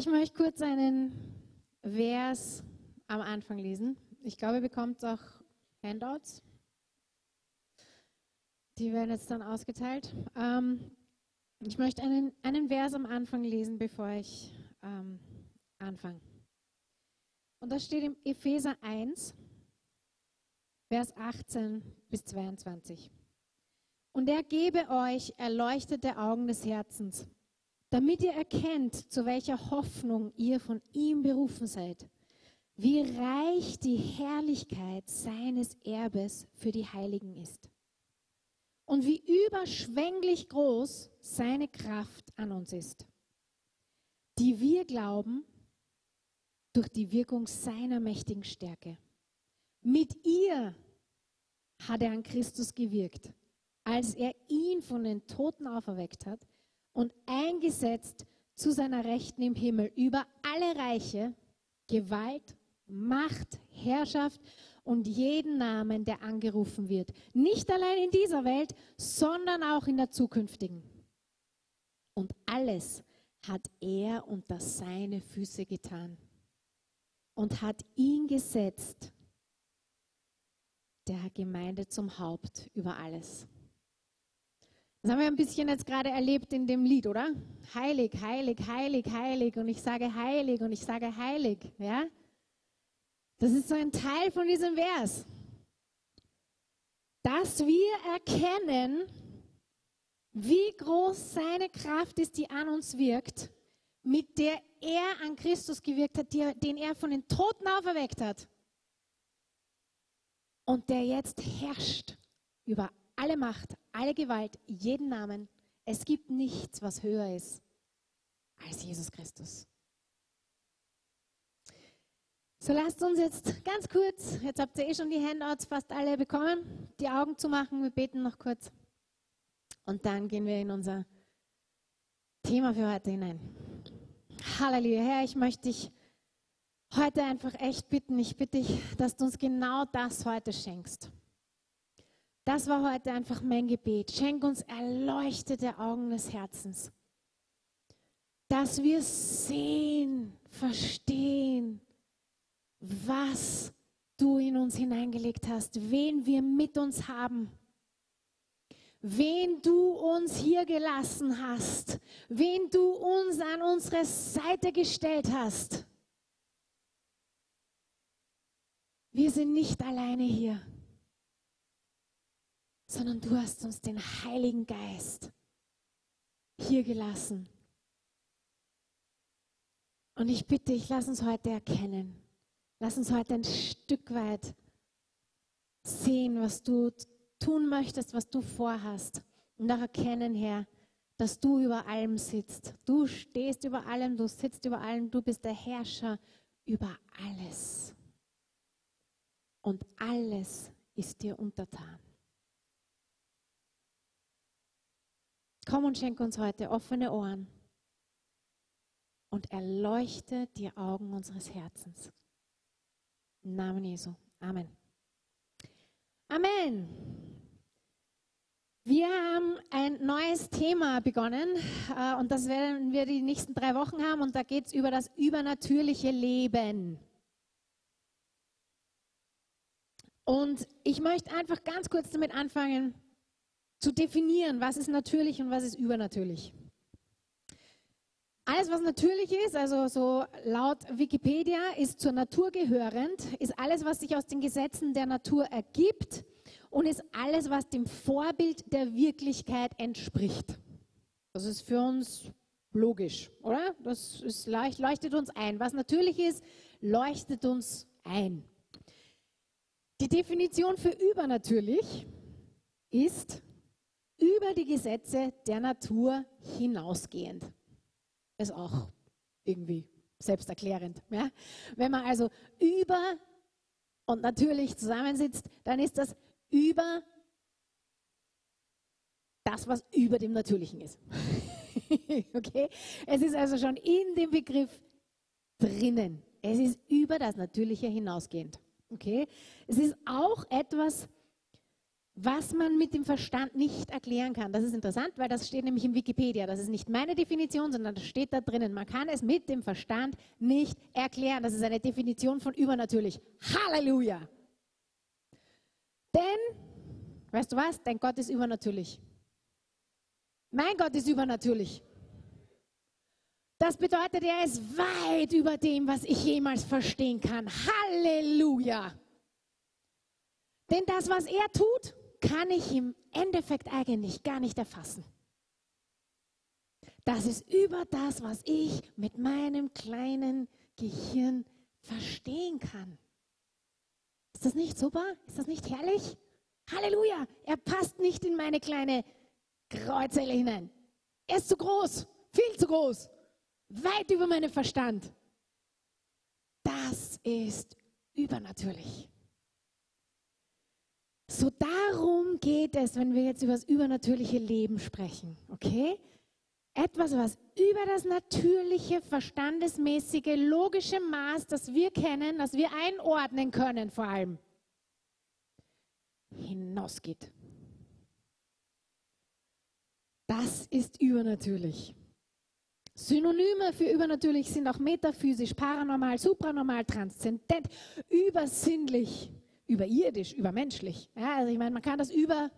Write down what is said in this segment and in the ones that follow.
Ich möchte kurz einen Vers am Anfang lesen. Ich glaube, ihr bekommt auch Handouts. Die werden jetzt dann ausgeteilt. Ähm, ich möchte einen, einen Vers am Anfang lesen, bevor ich ähm, anfange. Und das steht im Epheser 1, Vers 18 bis 22. Und er gebe euch erleuchtete Augen des Herzens, damit ihr erkennt, zu welcher Hoffnung ihr von ihm berufen seid, wie reich die Herrlichkeit seines Erbes für die Heiligen ist. Und wie überschwänglich groß seine Kraft an uns ist, die wir glauben durch die Wirkung seiner mächtigen Stärke. Mit ihr hat er an Christus gewirkt, als er ihn von den Toten auferweckt hat und eingesetzt zu seiner Rechten im Himmel über alle Reiche, Gewalt, Macht, Herrschaft und jeden Namen, der angerufen wird. Nicht allein in dieser Welt, sondern auch in der zukünftigen. Und alles hat er unter seine Füße getan und hat ihn gesetzt, der Gemeinde zum Haupt über alles. Das haben wir ein bisschen jetzt gerade erlebt in dem Lied, oder? Heilig, heilig, heilig, heilig. Und ich sage heilig und ich sage heilig. Ja? Das ist so ein Teil von diesem Vers. Dass wir erkennen, wie groß seine Kraft ist, die an uns wirkt, mit der er an Christus gewirkt hat, den er von den Toten auferweckt hat. Und der jetzt herrscht über alle Macht, alle Gewalt, jeden Namen. Es gibt nichts, was höher ist als Jesus Christus. So lasst uns jetzt ganz kurz, jetzt habt ihr eh schon die Handouts fast alle bekommen, die Augen zu machen. Wir beten noch kurz. Und dann gehen wir in unser Thema für heute hinein. Halleluja, Herr, ich möchte dich heute einfach echt bitten, ich bitte dich, dass du uns genau das heute schenkst. Das war heute einfach mein Gebet. Schenk uns erleuchtete Augen des Herzens, dass wir sehen, verstehen, was du in uns hineingelegt hast, wen wir mit uns haben, wen du uns hier gelassen hast, wen du uns an unsere Seite gestellt hast. Wir sind nicht alleine hier, sondern du hast uns den Heiligen Geist hier gelassen. Und ich bitte dich, lass uns heute erkennen, lass uns heute ein Stück weit sehen, was du tun möchtest, was du vorhast. Und auch erkennen, Herr, dass du über allem sitzt. Du stehst über allem, du sitzt über allem, du bist der Herrscher über alles und alles ist dir untertan. Komm und schenk uns heute offene Ohren und erleuchte die Augen unseres Herzens. Im Namen Jesu. Amen. Amen. Wir haben ein neues Thema begonnen äh, und das werden wir die nächsten drei Wochen haben und da geht es über das übernatürliche Leben. Und ich möchte einfach ganz kurz damit anfangen, zu definieren, was ist natürlich und was ist übernatürlich. Alles, was natürlich ist, also so laut Wikipedia, ist zur Natur gehörend, ist alles, was sich aus den Gesetzen der Natur ergibt und ist alles, was dem Vorbild der Wirklichkeit entspricht. Das ist für uns logisch, oder? Das ist, leuchtet uns ein. Was natürlich ist, leuchtet uns ein. Die Definition für übernatürlich ist über die Gesetze der Natur hinausgehend. Ist auch irgendwie selbsterklärend. Ja? Wenn man also über und natürlich zusammensitzt, dann ist das über das, was über dem Natürlichen ist. okay? Es ist also schon in dem Begriff drinnen. Es ist über das Natürliche hinausgehend. Okay? Es ist auch etwas, was man mit dem Verstand nicht erklären kann. Das ist interessant, weil das steht nämlich im Wikipedia. Das ist nicht meine Definition, sondern das steht da drinnen. Man kann es mit dem Verstand nicht erklären. Das ist eine Definition von übernatürlich. Halleluja! Denn, weißt du was? Dein Gott ist übernatürlich. Mein Gott ist übernatürlich. Das bedeutet, er ist weit über dem, was ich jemals verstehen kann. Halleluja! Denn das, was er tut, kann ich im Endeffekt eigentlich gar nicht erfassen. Das ist über das, was ich mit meinem kleinen Gehirn verstehen kann. Ist das nicht super? Ist das nicht herrlich? Halleluja! Er passt nicht in meine kleine Kreuzelle hinein. Er ist zu groß, viel zu groß, weit über meinen Verstand. Das ist übernatürlich. So darum geht es, wenn wir jetzt über das übernatürliche Leben sprechen, okay? Etwas, was über das natürliche, verstandesmäßige, logische Maß, das wir kennen, das wir einordnen können vor allem, hinausgeht. Das ist übernatürlich. Synonyme für übernatürlich sind auch metaphysisch, paranormal, supranormal, transzendent, übersinnlich überirdisch, übermenschlich. Ja, also ich meine, man kann das über,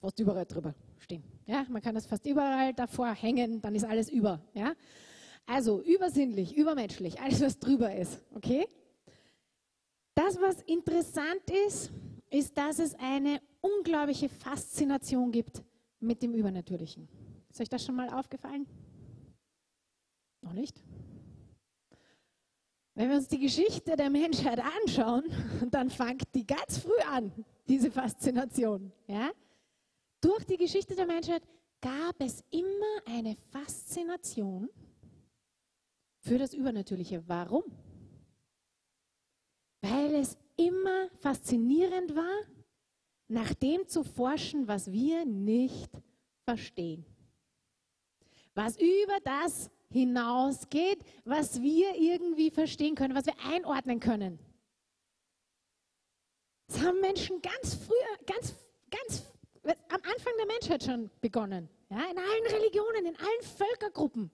fast überall drüber stehen. Ja, man kann das fast überall davor hängen, dann ist alles über. Ja, also übersinnlich, übermenschlich, alles was drüber ist. Okay? Das, was interessant ist, ist, dass es eine unglaubliche Faszination gibt mit dem Übernatürlichen. Ist euch das schon mal aufgefallen? Noch nicht? Wenn wir uns die Geschichte der Menschheit anschauen, dann fängt die ganz früh an, diese Faszination. Ja? Durch die Geschichte der Menschheit gab es immer eine Faszination für das Übernatürliche. Warum? Weil es immer faszinierend war, nach dem zu forschen, was wir nicht verstehen. Was über das hinausgeht, was wir irgendwie verstehen können, was wir einordnen können. Das haben Menschen ganz früher, ganz, ganz am Anfang der Menschheit schon begonnen. Ja, in allen Religionen, in allen Völkergruppen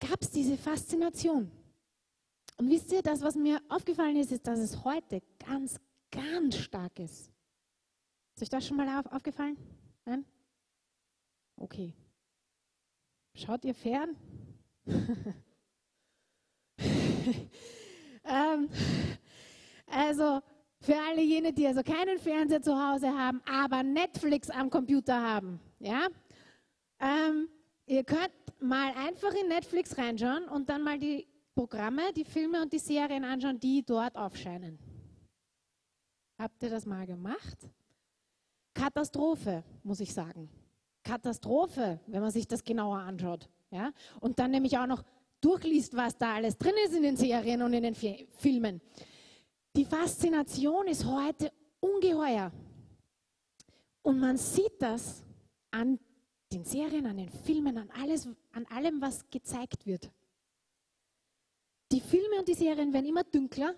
gab es diese Faszination. Und wisst ihr, das, was mir aufgefallen ist, ist, dass es heute ganz, ganz stark ist. Ist euch das schon mal auf, aufgefallen? Nein? Okay. Schaut ihr fern? ähm, also für alle jene, die also keinen Fernseher zu Hause haben, aber Netflix am Computer haben, ja, ähm, ihr könnt mal einfach in Netflix reinschauen und dann mal die Programme, die Filme und die Serien anschauen, die dort aufscheinen. Habt ihr das mal gemacht? Katastrophe, muss ich sagen. Katastrophe, wenn man sich das genauer anschaut. Ja? Und dann nämlich auch noch durchliest, was da alles drin ist in den Serien und in den Filmen. Die Faszination ist heute ungeheuer. Und man sieht das an den Serien, an den Filmen, an, alles, an allem, was gezeigt wird. Die Filme und die Serien werden immer dünkler,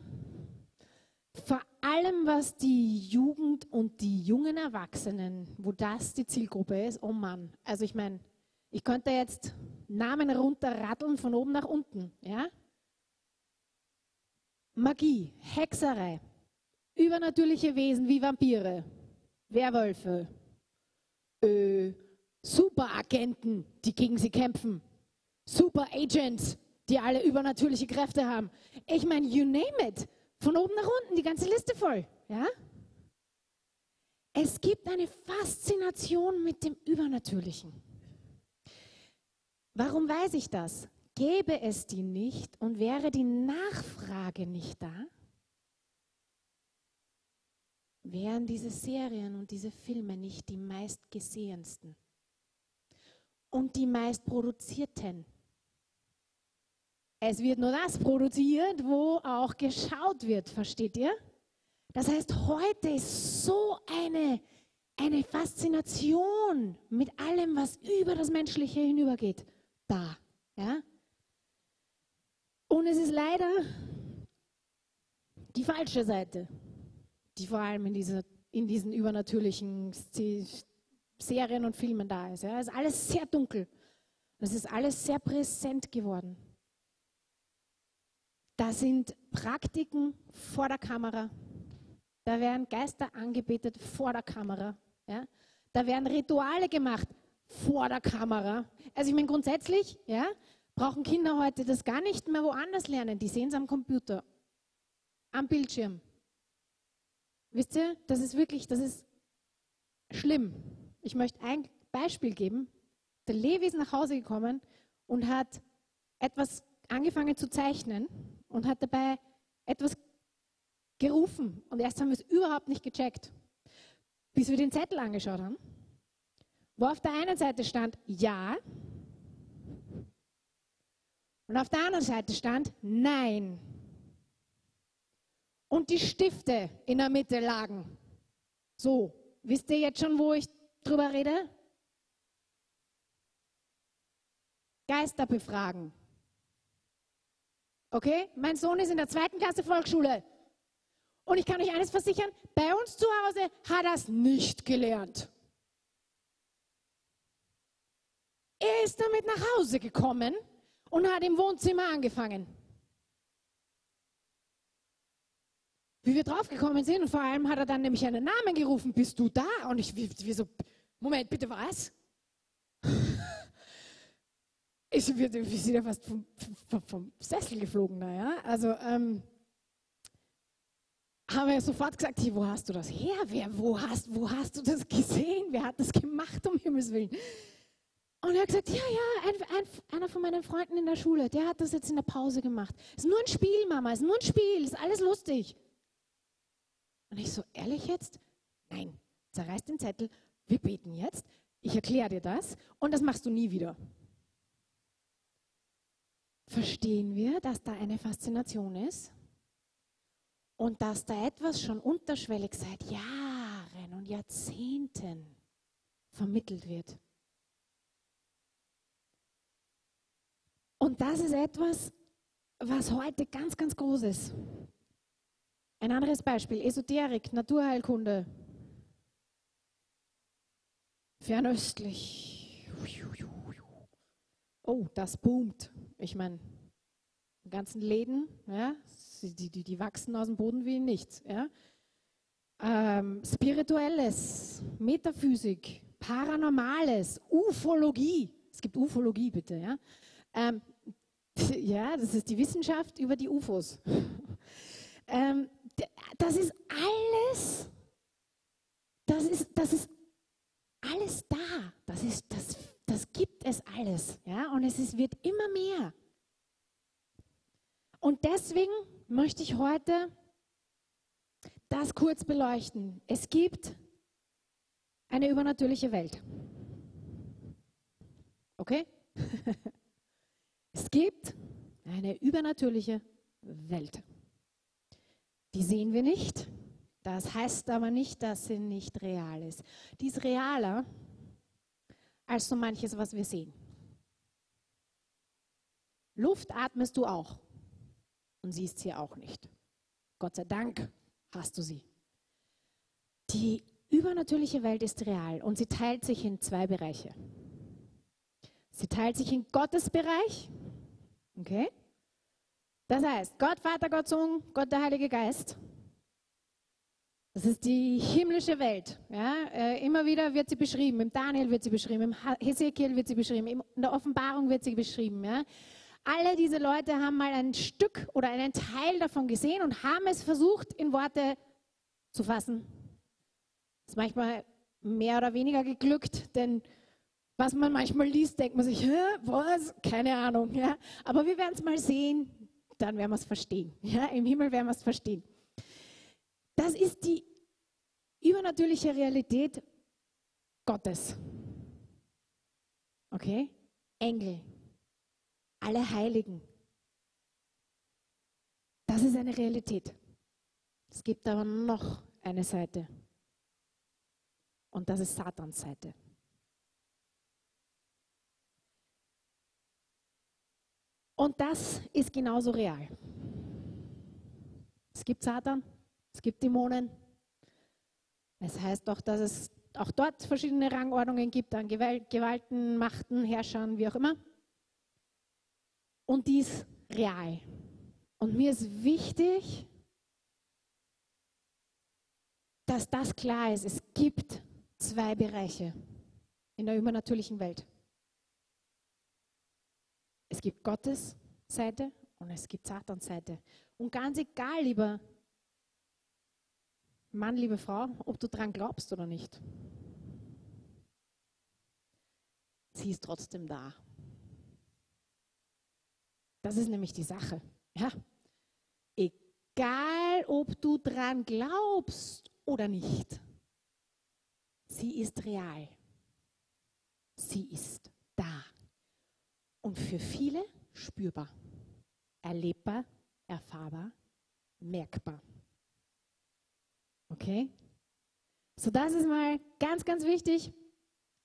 vor allem was die Jugend und die jungen Erwachsenen, wo das die Zielgruppe ist, oh Mann. Also ich meine, ich könnte jetzt Namen runterratteln von oben nach unten. Ja? Magie, Hexerei, übernatürliche Wesen wie Vampire, Werwölfe, äh, Superagenten, die gegen sie kämpfen, Superagents, die alle übernatürliche Kräfte haben. Ich meine, you name it. Von oben nach unten, die ganze Liste voll. Ja? Es gibt eine Faszination mit dem Übernatürlichen. Warum weiß ich das? Gäbe es die nicht und wäre die Nachfrage nicht da, wären diese Serien und diese Filme nicht die meistgesehensten und die meistproduzierten. Es wird nur das produziert, wo auch geschaut wird, versteht ihr? Das heißt, heute ist so eine, eine Faszination mit allem, was über das Menschliche hinübergeht, da. Ja? Und es ist leider die falsche Seite, die vor allem in dieser in diesen übernatürlichen Serien und Filmen da ist. Ja. Es ist alles sehr dunkel. Es ist alles sehr präsent geworden. Da sind Praktiken vor der Kamera. Da werden Geister angebetet vor der Kamera. Ja. Da werden Rituale gemacht vor der Kamera. Also ich meine grundsätzlich, ja, brauchen Kinder heute das gar nicht mehr woanders lernen. Die sehen es am Computer, am Bildschirm. Wisst ihr, das ist wirklich, das ist schlimm. Ich möchte ein Beispiel geben. Der Levi ist nach Hause gekommen und hat etwas angefangen zu zeichnen und hat dabei etwas gerufen. Und erst haben wir es überhaupt nicht gecheckt, bis wir den Zettel angeschaut haben, wo auf der einen Seite stand Ja und auf der anderen Seite stand Nein. Und die Stifte in der Mitte lagen. So, wisst ihr jetzt schon, wo ich drüber rede? Geister befragen. Okay? Mein Sohn ist in der zweiten Klasse Volksschule. Und ich kann euch eines versichern, bei uns zu Hause hat er es nicht gelernt. Er ist damit nach Hause gekommen und hat im Wohnzimmer angefangen. Wie wir draufgekommen sind, und vor allem hat er dann nämlich einen Namen gerufen, bist du da? Und ich, wie, wie so, Moment, bitte was? Ich, sind ja fast vom, vom, vom Sessel geflogen da, ja. Also, ähm, haben wir sofort gesagt, hey, wo hast du das her? Wer, wo, hast, wo hast du das gesehen? Wer hat das gemacht, um Himmels Willen? Und er hat gesagt, ja, ja, ein, ein, einer von meinen Freunden in der Schule, der hat das jetzt in der Pause gemacht. Ist nur ein Spiel, Mama, ist nur ein Spiel, ist alles lustig. Und ich so, ehrlich jetzt? Nein, zerreiß den Zettel, wir beten jetzt, ich erkläre dir das und das machst du nie wieder verstehen wir, dass da eine Faszination ist und dass da etwas schon unterschwellig seit Jahren und Jahrzehnten vermittelt wird. Und das ist etwas, was heute ganz, ganz groß ist. Ein anderes Beispiel, Esoterik, Naturheilkunde, fernöstlich. Oh, das boomt. Ich meine, ganzen Läden, ja, die, die, die wachsen aus dem Boden wie nichts. Ja. Ähm, Spirituelles, Metaphysik, Paranormales, Ufologie. Es gibt Ufologie, bitte. Ja, ähm, ja das ist die Wissenschaft über die UFOs. ähm, das ist alles, das ist, das ist alles da. Das ist das das gibt es alles. Ja? Und es ist, wird immer mehr. Und deswegen möchte ich heute das kurz beleuchten. Es gibt eine übernatürliche Welt. Okay? es gibt eine übernatürliche Welt. Die sehen wir nicht. Das heißt aber nicht, dass sie nicht real ist. Die ist realer, als so manches, was wir sehen. Luft atmest du auch und siehst sie auch nicht. Gott sei Dank hast du sie. Die übernatürliche Welt ist real und sie teilt sich in zwei Bereiche. Sie teilt sich in Gottes Bereich, okay? Das heißt, Gott Vater, Gott Sohn, Gott der Heilige Geist das ist die himmlische Welt. Ja? Äh, immer wieder wird sie beschrieben. Im Daniel wird sie beschrieben, im Hesekiel wird sie beschrieben, in der Offenbarung wird sie beschrieben. Ja? Alle diese Leute haben mal ein Stück oder einen Teil davon gesehen und haben es versucht, in Worte zu fassen. Das ist manchmal mehr oder weniger geglückt, denn was man manchmal liest, denkt man sich, was? Keine Ahnung. Ja? Aber wir werden es mal sehen, dann werden wir es verstehen. Ja? Im Himmel werden wir es verstehen. Das ist die übernatürliche Realität Gottes. Okay? Engel, alle Heiligen. Das ist eine Realität. Es gibt aber noch eine Seite. Und das ist Satans Seite. Und das ist genauso real. Es gibt Satan, es gibt Dämonen. Es heißt doch, dass es auch dort verschiedene Rangordnungen gibt an Gewalten, Machten, Herrschern, wie auch immer. Und die ist real. Und mir ist wichtig, dass das klar ist. Es gibt zwei Bereiche in der übernatürlichen Welt. Es gibt Gottes Seite und es gibt Satans Seite. Und ganz egal, lieber Mann, liebe Frau, ob du dran glaubst oder nicht, sie ist trotzdem da. Das ist nämlich die Sache. Ja? Egal, ob du dran glaubst oder nicht, sie ist real. Sie ist da. Und für viele spürbar, erlebbar, erfahrbar, merkbar. Okay? So, das ist mal ganz, ganz wichtig.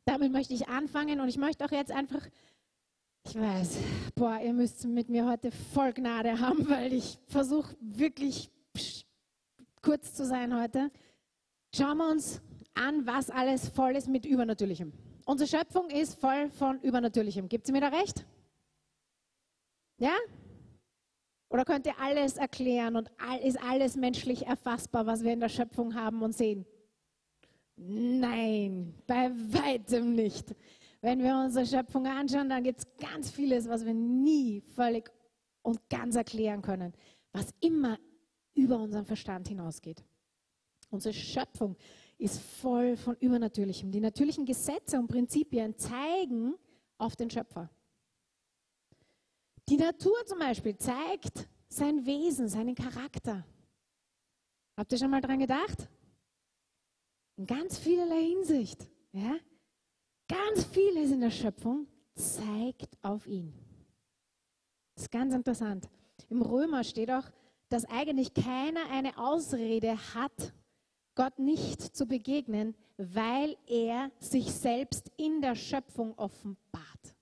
Damit möchte ich anfangen und ich möchte auch jetzt einfach, ich weiß, boah, ihr müsst mit mir heute voll Gnade haben, weil ich versuche wirklich kurz zu sein heute. Schauen wir uns an, was alles voll ist mit Übernatürlichem. Unsere Schöpfung ist voll von Übernatürlichem. Gibt sie mir da recht? Ja? Oder könnt ihr alles erklären und ist alles menschlich erfassbar, was wir in der Schöpfung haben und sehen? Nein, bei weitem nicht. Wenn wir unsere Schöpfung anschauen, dann gibt es ganz vieles, was wir nie völlig und ganz erklären können, was immer über unseren Verstand hinausgeht. Unsere Schöpfung ist voll von Übernatürlichem. Die natürlichen Gesetze und Prinzipien zeigen auf den Schöpfer. Die Natur zum Beispiel zeigt sein Wesen, seinen Charakter. Habt ihr schon mal dran gedacht? In ganz vielerlei Hinsicht. Ja? Ganz vieles in der Schöpfung zeigt auf ihn. Das ist ganz interessant. Im Römer steht auch, dass eigentlich keiner eine Ausrede hat, Gott nicht zu begegnen, weil er sich selbst in der Schöpfung offenbart.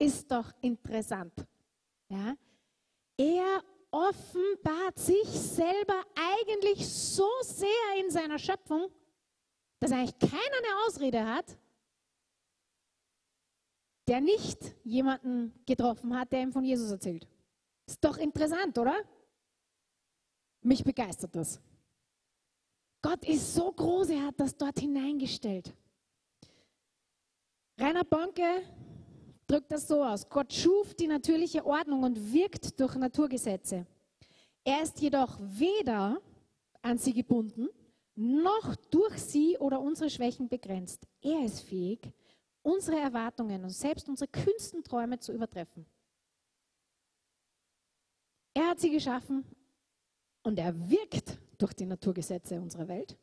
Ist doch interessant. Ja? Er offenbart sich selber eigentlich so sehr in seiner Schöpfung, dass eigentlich keiner eine Ausrede hat, der nicht jemanden getroffen hat, der ihm von Jesus erzählt. Ist doch interessant, oder? Mich begeistert das. Gott ist so groß, er hat das dort hineingestellt. Rainer Bonke drückt das so aus. Gott schuf die natürliche Ordnung und wirkt durch Naturgesetze. Er ist jedoch weder an sie gebunden, noch durch sie oder unsere Schwächen begrenzt. Er ist fähig, unsere Erwartungen und selbst unsere kühnsten Träume zu übertreffen. Er hat sie geschaffen und er wirkt durch die Naturgesetze unserer Welt,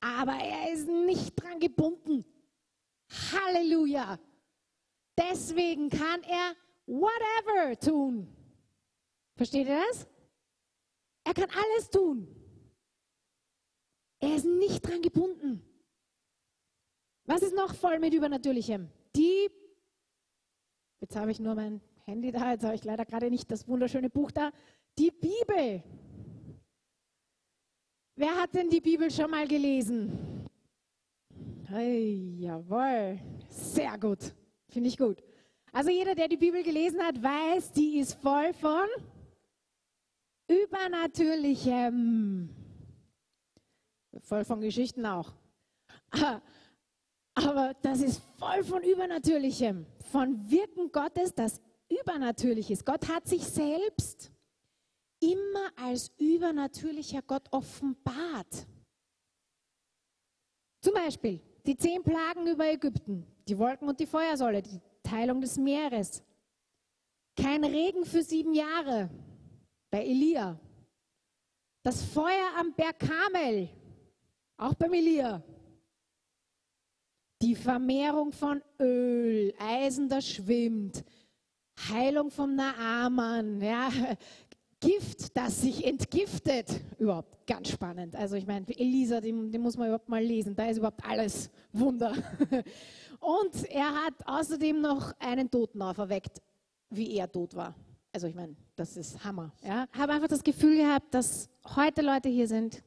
aber er ist nicht dran gebunden. Halleluja! Deswegen kann er whatever tun. Versteht ihr das? Er kann alles tun. Er ist nicht dran gebunden. Was ist noch voll mit Übernatürlichem? Die, jetzt habe ich nur mein Handy da, jetzt habe ich leider gerade nicht das wunderschöne Buch da, die Bibel. Wer hat denn die Bibel schon mal gelesen? Hey, jawohl, sehr gut. Finde ich gut. Also jeder, der die Bibel gelesen hat, weiß, die ist voll von Übernatürlichem. Voll von Geschichten auch. Aber das ist voll von Übernatürlichem, von Wirken Gottes, das übernatürlich ist. Gott hat sich selbst immer als übernatürlicher Gott offenbart. Zum Beispiel die zehn Plagen über Ägypten die Wolken und die Feuersäule, die Teilung des Meeres. Kein Regen für sieben Jahre bei Elia. Das Feuer am Berg Kamel, auch beim Elia. Die Vermehrung von Öl, Eisen, das schwimmt. Heilung vom Naaman, ja, Gift, das sich entgiftet. Überhaupt ganz spannend. Also ich meine, Elisa, den, den muss man überhaupt mal lesen. Da ist überhaupt alles Wunder. Und er hat außerdem noch einen Toten auferweckt, wie er tot war. Also ich meine, das ist Hammer. Ja. Habe einfach das Gefühl gehabt, dass heute Leute hier sind,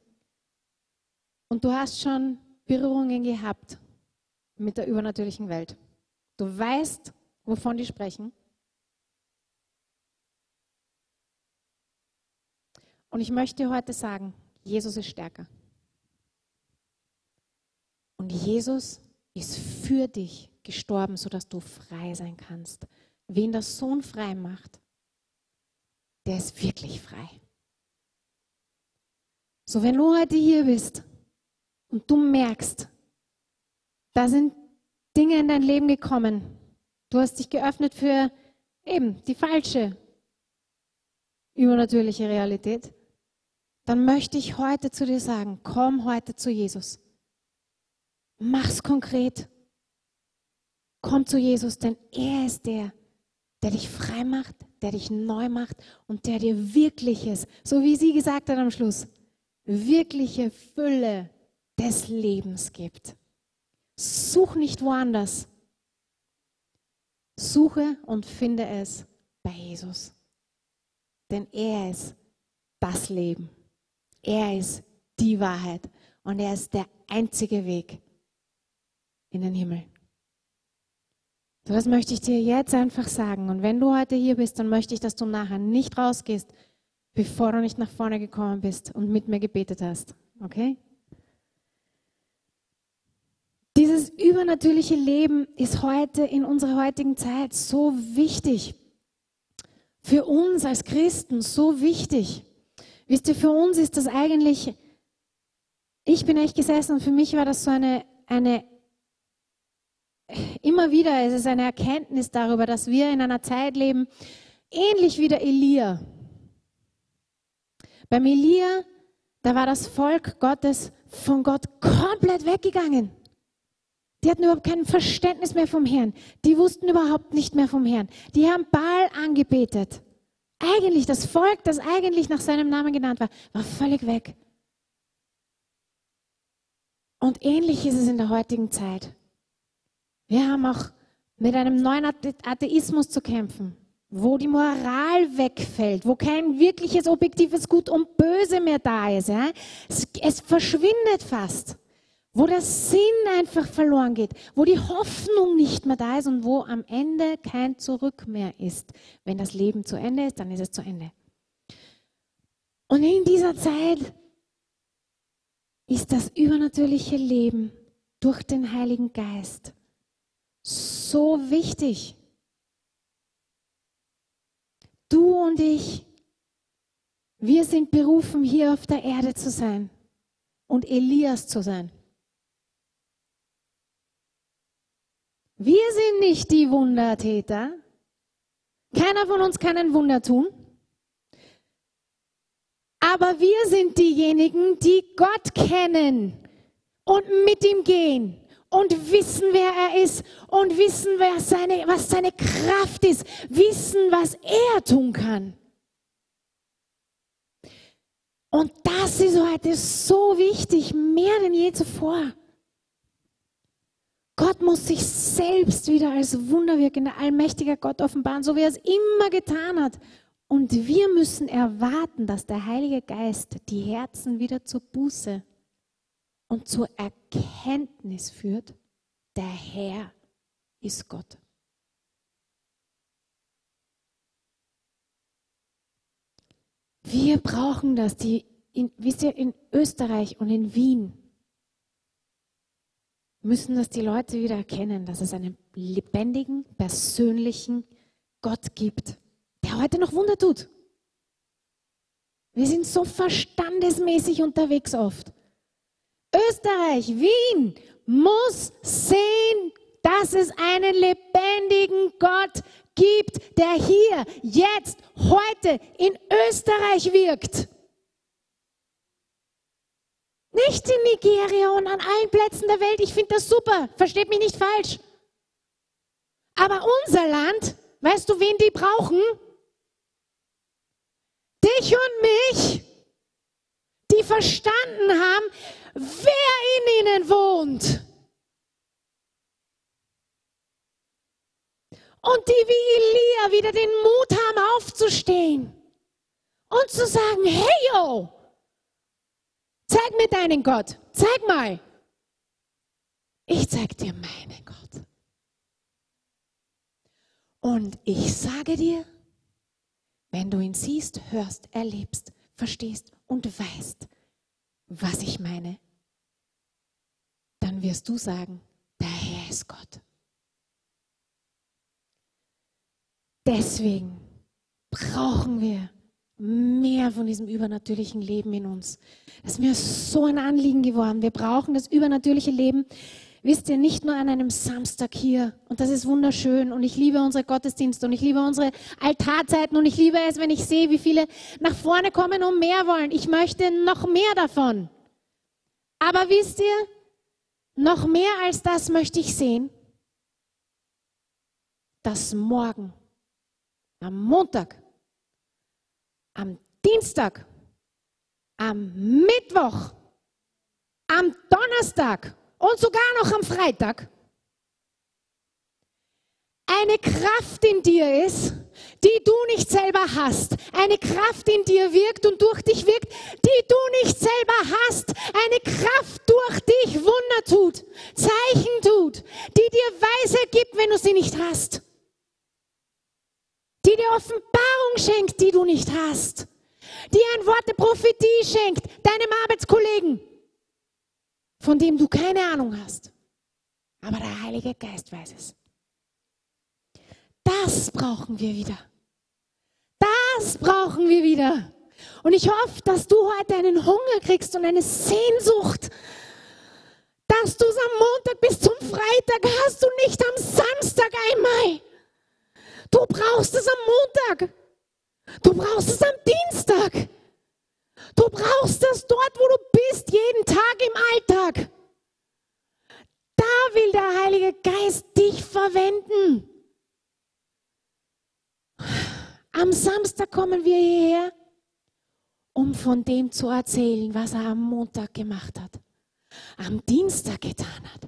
und du hast schon Berührungen gehabt mit der übernatürlichen Welt. Du weißt, wovon die sprechen. Und ich möchte heute sagen, Jesus ist stärker. Und Jesus ist für dich gestorben, sodass du frei sein kannst. Wen der Sohn frei macht, der ist wirklich frei. So, wenn du heute hier bist und du merkst, da sind Dinge in dein Leben gekommen, du hast dich geöffnet für eben die falsche übernatürliche Realität, dann möchte ich heute zu dir sagen, komm heute zu Jesus. Mach's konkret. Komm zu Jesus, denn er ist der, der dich frei macht, der dich neu macht und der dir wirkliches, so wie sie gesagt hat am Schluss, wirkliche Fülle des Lebens gibt. Such nicht woanders. Suche und finde es bei Jesus. Denn er ist das Leben. Er ist die Wahrheit und er ist der einzige Weg in den Himmel. So, das möchte ich dir jetzt einfach sagen. Und wenn du heute hier bist, dann möchte ich, dass du nachher nicht rausgehst, bevor du nicht nach vorne gekommen bist und mit mir gebetet hast. Okay? Dieses übernatürliche Leben ist heute in unserer heutigen Zeit so wichtig. Für uns als Christen so wichtig. Wisst ihr, für uns ist das eigentlich, ich bin echt gesessen und für mich war das so eine, eine immer wieder ist es eine Erkenntnis darüber, dass wir in einer Zeit leben, ähnlich wie der Elia. Beim Elia, da war das Volk Gottes von Gott komplett weggegangen. Die hatten überhaupt kein Verständnis mehr vom Herrn. Die wussten überhaupt nicht mehr vom Herrn. Die haben Baal angebetet. Eigentlich das Volk, das eigentlich nach seinem Namen genannt war, war völlig weg. Und ähnlich ist es in der heutigen Zeit. Wir haben auch mit einem neuen Atheismus zu kämpfen, wo die Moral wegfällt, wo kein wirkliches objektives Gut und Böse mehr da ist. Ja? Es, es verschwindet fast, wo der Sinn einfach verloren geht, wo die Hoffnung nicht mehr da ist und wo am Ende kein Zurück mehr ist. Wenn das Leben zu Ende ist, dann ist es zu Ende. Und in dieser Zeit ist das übernatürliche Leben durch den Heiligen Geist so wichtig. Du und ich, wir sind berufen, hier auf der Erde zu sein und Elias zu sein. Wir sind nicht die Wundertäter. Keiner von uns kann ein Wunder tun. Aber wir sind diejenigen, die Gott kennen und mit ihm gehen und wissen, wer er ist und wissen, wer seine, was seine Kraft ist, wissen, was er tun kann. Und das ist heute so wichtig, mehr denn je zuvor. Gott muss sich selbst wieder als wunderwirkender, allmächtiger Gott offenbaren, so wie er es immer getan hat. Und wir müssen erwarten, dass der Heilige Geist die Herzen wieder zur Buße und zur Erkenntnis führt, der Herr ist Gott. Wir brauchen das. Die, in, wisst ihr, in Österreich und in Wien müssen das die Leute wieder erkennen, dass es einen lebendigen, persönlichen Gott gibt, der heute noch Wunder tut. Wir sind so verstandesmäßig unterwegs oft. Österreich, Wien muss sehen, dass es einen lebendigen Gott gibt, der hier, jetzt, heute in Österreich wirkt. Nicht in Nigeria und an allen Plätzen der Welt. Ich finde das super. Versteht mich nicht falsch. Aber unser Land, weißt du, wen die brauchen? Dich und mich, die verstanden haben, wer in ihnen wohnt. Und die wie Elia wieder den Mut haben, aufzustehen und zu sagen, hey yo, Zeig mir deinen Gott. Zeig mal. Ich zeig dir meinen Gott. Und ich sage dir, wenn du ihn siehst, hörst, erlebst, verstehst und weißt, was ich meine, dann wirst du sagen, der Herr ist Gott. Deswegen brauchen wir mehr von diesem übernatürlichen Leben in uns. Das ist mir so ein Anliegen geworden. Wir brauchen das übernatürliche Leben. Wisst ihr, nicht nur an einem Samstag hier. Und das ist wunderschön. Und ich liebe unsere Gottesdienste und ich liebe unsere Altarzeiten und ich liebe es, wenn ich sehe, wie viele nach vorne kommen und mehr wollen. Ich möchte noch mehr davon. Aber wisst ihr, noch mehr als das möchte ich sehen, dass morgen, am Montag, am Dienstag, am Mittwoch, am Donnerstag und sogar noch am Freitag eine Kraft in dir ist, die du nicht selber hast. Eine Kraft in dir wirkt und durch dich wirkt, die du nicht selber hast. Eine Kraft durch dich Wunder tut, Zeichen tut, die dir Weise gibt, wenn du sie nicht hast die dir Offenbarung schenkt, die du nicht hast, die ein Wort der Prophetie schenkt, deinem Arbeitskollegen, von dem du keine Ahnung hast. Aber der Heilige Geist weiß es. Das brauchen wir wieder. Das brauchen wir wieder. Und ich hoffe, dass du heute einen Hunger kriegst und eine Sehnsucht, dass du es am Montag bis zum Freitag hast und nicht am Samstag einmal. Du brauchst es am Montag. Du brauchst es am Dienstag. Du brauchst es dort, wo du bist, jeden Tag im Alltag. Da will der Heilige Geist dich verwenden. Am Samstag kommen wir hierher, um von dem zu erzählen, was er am Montag gemacht hat am Dienstag getan hat,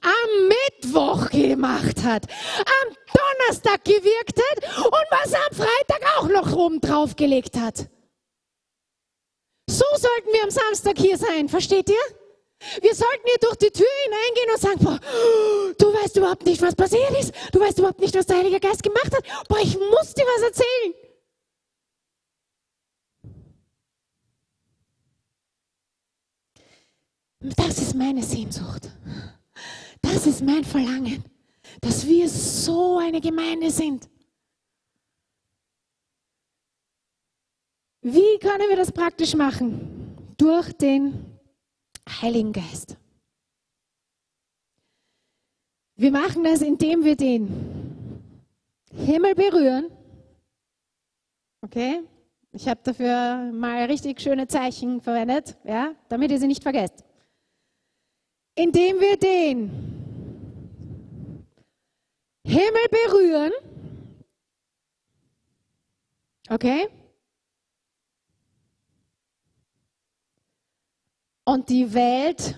am Mittwoch gemacht hat, am Donnerstag gewirkt hat und was er am Freitag auch noch oben drauf gelegt hat. So sollten wir am Samstag hier sein, versteht ihr? Wir sollten hier durch die Tür hineingehen und sagen, boah, du weißt überhaupt nicht, was passiert ist. Du weißt überhaupt nicht, was der Heilige Geist gemacht hat. Boah, ich muss dir was erzählen. Das ist meine Sehnsucht. Das ist mein Verlangen, dass wir so eine Gemeinde sind. Wie können wir das praktisch machen? Durch den Heiligen Geist. Wir machen das, indem wir den Himmel berühren. Okay? Ich habe dafür mal richtig schöne Zeichen verwendet, ja, damit ihr sie nicht vergesst indem wir den Himmel berühren. Okay? Und die Welt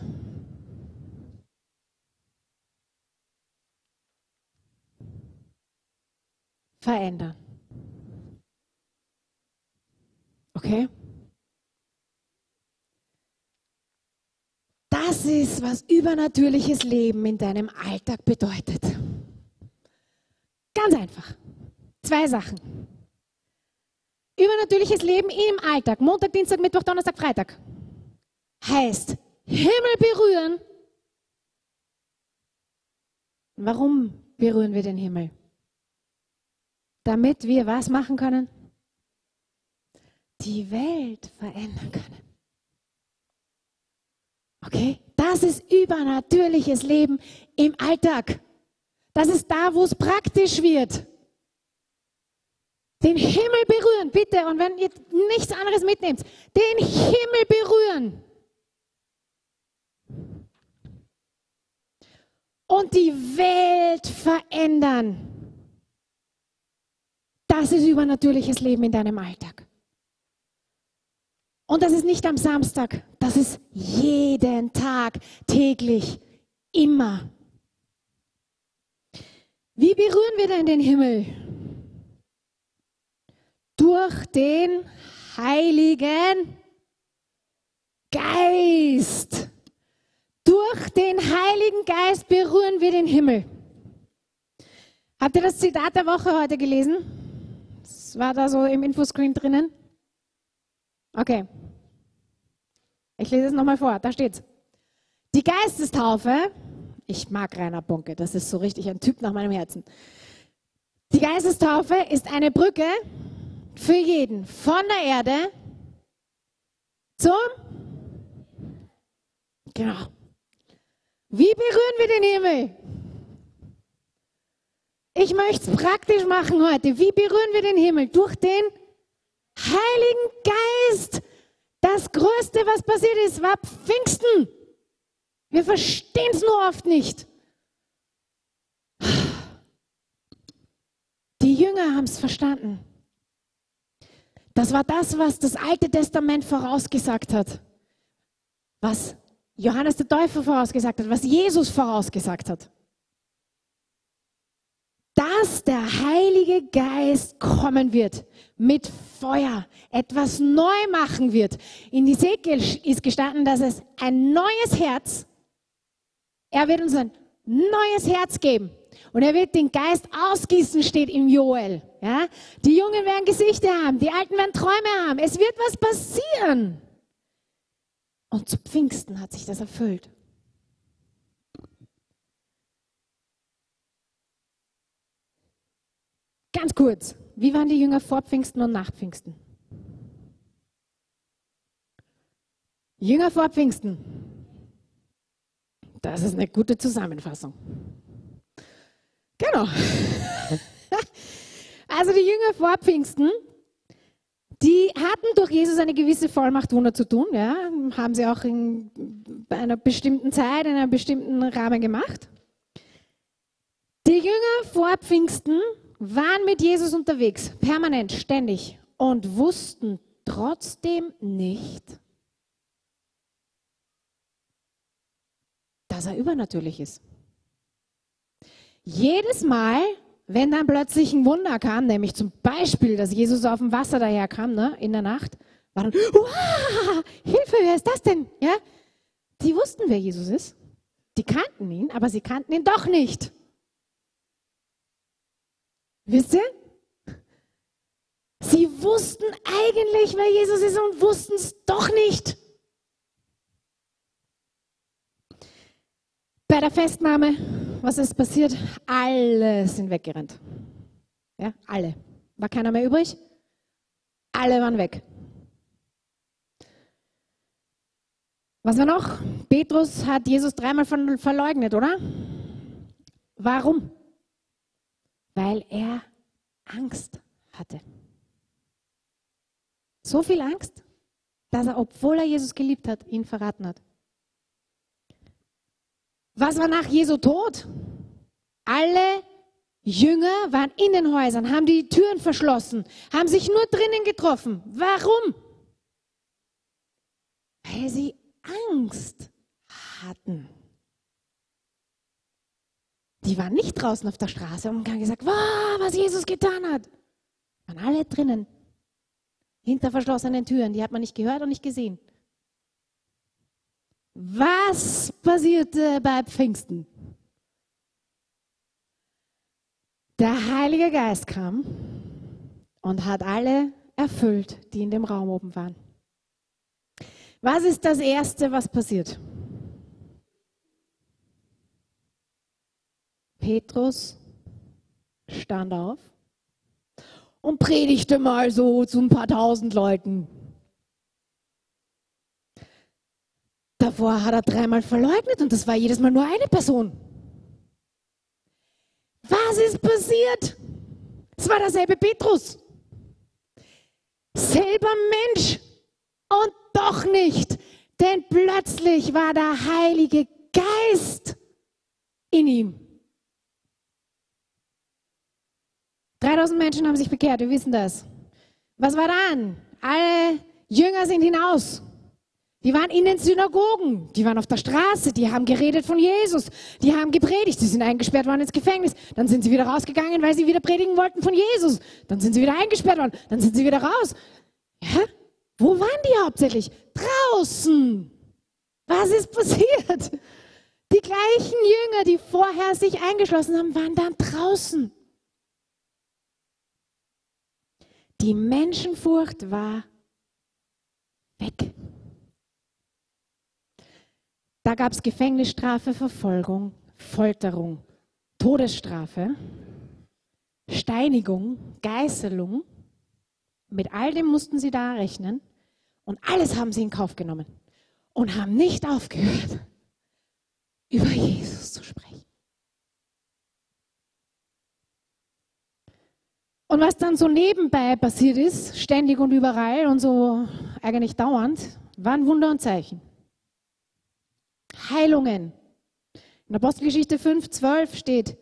verändern. Okay? Das ist, was übernatürliches Leben in deinem Alltag bedeutet. Ganz einfach. Zwei Sachen. Übernatürliches Leben im Alltag. Montag, Dienstag, Mittwoch, Donnerstag, Freitag. Heißt Himmel berühren. Warum berühren wir den Himmel? Damit wir was machen können? Die Welt verändern können. Okay? Das ist übernatürliches Leben im Alltag. Das ist da, wo es praktisch wird. Den Himmel berühren, bitte. Und wenn ihr nichts anderes mitnehmt, den Himmel berühren. Und die Welt verändern. Das ist übernatürliches Leben in deinem Alltag. Und das ist nicht am Samstag, das ist jeden Tag, täglich, immer. Wie berühren wir denn den Himmel? Durch den Heiligen Geist. Durch den Heiligen Geist berühren wir den Himmel. Habt ihr das Zitat der Woche heute gelesen? Das war da so im Infoscreen drinnen. Okay. Ich lese es nochmal vor. Da steht's. Die Geistestaufe, ich mag Rainer Bunke, das ist so richtig ein Typ nach meinem Herzen. Die Geistestaufe ist eine Brücke für jeden von der Erde zum Genau. Wie berühren wir den Himmel? Ich möchte es praktisch machen heute. Wie berühren wir den Himmel? Durch den Heiligen Geist. Das Größte, was passiert ist, war Pfingsten. Wir verstehen es nur oft nicht. Die Jünger haben es verstanden. Das war das, was das Alte Testament vorausgesagt hat. Was Johannes der Täufer vorausgesagt hat, was Jesus vorausgesagt hat. Dass der Heilige Geist kommen wird mit Feuer, etwas neu machen wird. In Ezekiel ist gestanden, dass es ein neues Herz, er wird uns ein neues Herz geben. Und er wird den Geist ausgießen, steht im Joel. Ja? Die Jungen werden Gesichter haben, die Alten werden Träume haben. Es wird was passieren. Und zu Pfingsten hat sich das erfüllt. Ganz kurz, wie waren die Jünger vor Pfingsten und nach Pfingsten? Jünger vor Pfingsten. Das ist eine gute Zusammenfassung. Genau. Also die Jünger vor Pfingsten, die hatten durch Jesus eine gewisse Vollmacht, Wunder zu tun. Ja, haben sie auch in einer bestimmten Zeit, in einem bestimmten Rahmen gemacht. Die Jünger vor Pfingsten waren mit Jesus unterwegs, permanent, ständig, und wussten trotzdem nicht, dass er übernatürlich ist. Jedes Mal, wenn dann plötzlich ein Wunder kam, nämlich zum Beispiel, dass Jesus auf dem Wasser daherkam ne, in der Nacht, war dann, Hilfe, wer ist das denn? Ja? Die wussten, wer Jesus ist. Die kannten ihn, aber sie kannten ihn doch nicht. Wisst ihr? Sie wussten eigentlich, wer Jesus ist und wussten es doch nicht. Bei der Festnahme, was ist passiert? Alle sind weggerannt. Ja, alle. War keiner mehr übrig? Alle waren weg. Was war noch? Petrus hat Jesus dreimal verleugnet, oder? Warum? weil er Angst hatte. So viel Angst, dass er, obwohl er Jesus geliebt hat, ihn verraten hat. Was war nach Jesu Tod? Alle Jünger waren in den Häusern, haben die Türen verschlossen, haben sich nur drinnen getroffen. Warum? Weil sie Angst hatten. Die waren nicht draußen auf der Straße und haben gesagt, wow, was Jesus getan hat. Waren alle drinnen, hinter verschlossenen Türen. Die hat man nicht gehört und nicht gesehen. Was passierte bei Pfingsten? Der Heilige Geist kam und hat alle erfüllt, die in dem Raum oben waren. Was ist das Erste, was passiert? Petrus stand auf und predigte mal so zu ein paar tausend Leuten. Davor hat er dreimal verleugnet und das war jedes Mal nur eine Person. Was ist passiert? Es war derselbe Petrus. Selber Mensch und doch nicht, denn plötzlich war der Heilige Geist in ihm. 3000 Menschen haben sich bekehrt, wir wissen das. Was war dann? Alle Jünger sind hinaus. Die waren in den Synagogen, die waren auf der Straße, die haben geredet von Jesus, die haben gepredigt, sie sind eingesperrt worden ins Gefängnis, dann sind sie wieder rausgegangen, weil sie wieder predigen wollten von Jesus, dann sind sie wieder eingesperrt worden, dann sind sie wieder raus. Ja? Wo waren die hauptsächlich? Draußen. Was ist passiert? Die gleichen Jünger, die vorher sich eingeschlossen haben, waren dann draußen. Die Menschenfurcht war weg. Da gab es Gefängnisstrafe, Verfolgung, Folterung, Todesstrafe, Steinigung, Geißelung. Mit all dem mussten sie da rechnen. Und alles haben sie in Kauf genommen und haben nicht aufgehört, über Jesus zu sprechen. Und was dann so nebenbei passiert ist, ständig und überall und so eigentlich dauernd, waren Wunder und Zeichen. Heilungen. In Apostelgeschichte 5, 12 steht,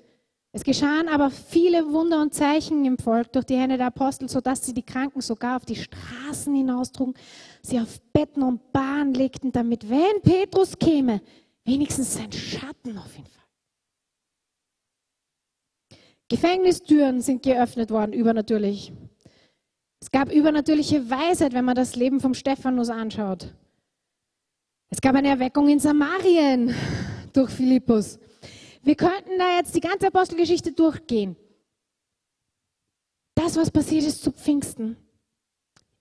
es geschahen aber viele Wunder und Zeichen im Volk durch die Hände der Apostel, sodass sie die Kranken sogar auf die Straßen hinaustrugen, sie auf Betten und Bahn legten, damit, wenn Petrus käme, wenigstens sein Schatten auf ihn fall. Gefängnistüren sind geöffnet worden, übernatürlich. Es gab übernatürliche Weisheit, wenn man das Leben vom Stephanus anschaut. Es gab eine Erweckung in Samarien durch Philippus. Wir könnten da jetzt die ganze Apostelgeschichte durchgehen. Das, was passiert ist zu Pfingsten,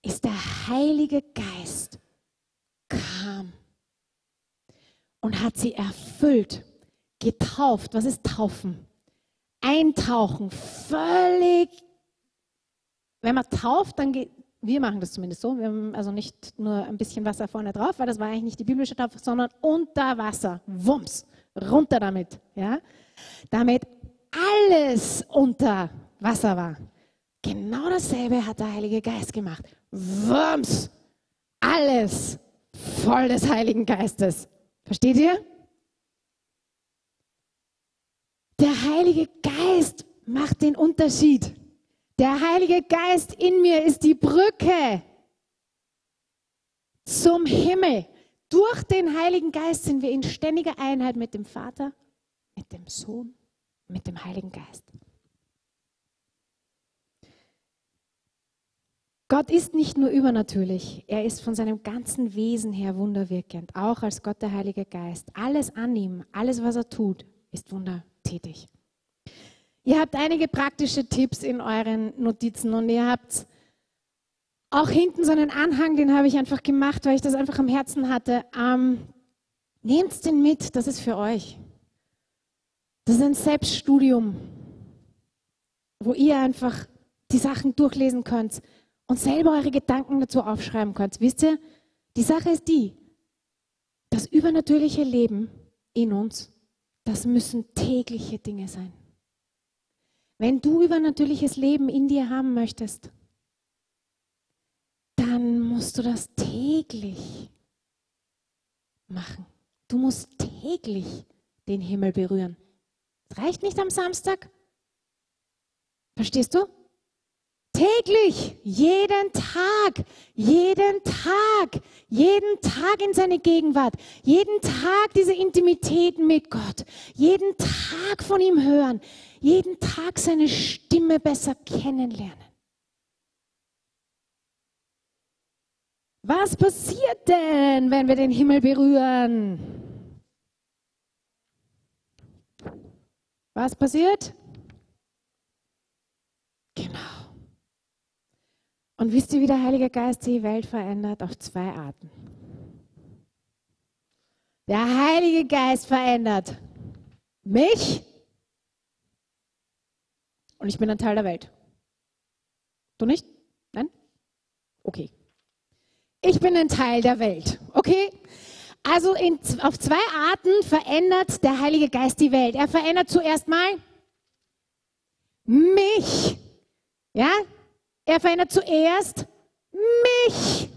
ist der Heilige Geist kam und hat sie erfüllt, getauft. Was ist taufen? Eintauchen, völlig. Wenn man tauft, dann wir machen das zumindest so, wir haben also nicht nur ein bisschen Wasser vorne drauf, weil das war eigentlich nicht die biblische Taufe, sondern unter Wasser. Wumms runter damit, ja, damit alles unter Wasser war. Genau dasselbe hat der Heilige Geist gemacht. Wurms, alles voll des Heiligen Geistes. Versteht ihr? Der Heilige Geist macht den Unterschied. Der Heilige Geist in mir ist die Brücke zum Himmel. Durch den Heiligen Geist sind wir in ständiger Einheit mit dem Vater, mit dem Sohn, mit dem Heiligen Geist. Gott ist nicht nur übernatürlich, er ist von seinem ganzen Wesen her wunderwirkend, auch als Gott der Heilige Geist. Alles an ihm, alles, was er tut, ist wundertätig. Ihr habt einige praktische Tipps in euren Notizen und ihr habt auch hinten so einen Anhang, den habe ich einfach gemacht, weil ich das einfach am Herzen hatte. Ähm, Nehmt den mit, das ist für euch. Das ist ein Selbststudium, wo ihr einfach die Sachen durchlesen könnt und selber eure Gedanken dazu aufschreiben könnt. Wisst ihr, die Sache ist die, das übernatürliche Leben in uns, das müssen tägliche Dinge sein. Wenn du übernatürliches Leben in dir haben möchtest, dann musst du das täglich machen. Du musst täglich den Himmel berühren. Es reicht nicht am Samstag. Verstehst du? Täglich, jeden Tag, jeden Tag, jeden Tag in seine Gegenwart, jeden Tag diese Intimität mit Gott, jeden Tag von ihm hören, jeden Tag seine Stimme besser kennenlernen. Was passiert denn, wenn wir den Himmel berühren? Was passiert? Genau. Und wisst ihr, wie der Heilige Geist die Welt verändert? Auf zwei Arten. Der Heilige Geist verändert mich und ich bin ein Teil der Welt. Du nicht? Nein? Okay. Ich bin ein Teil der Welt. Okay? Also in, auf zwei Arten verändert der Heilige Geist die Welt. Er verändert zuerst mal mich. Ja? Er verändert zuerst mich.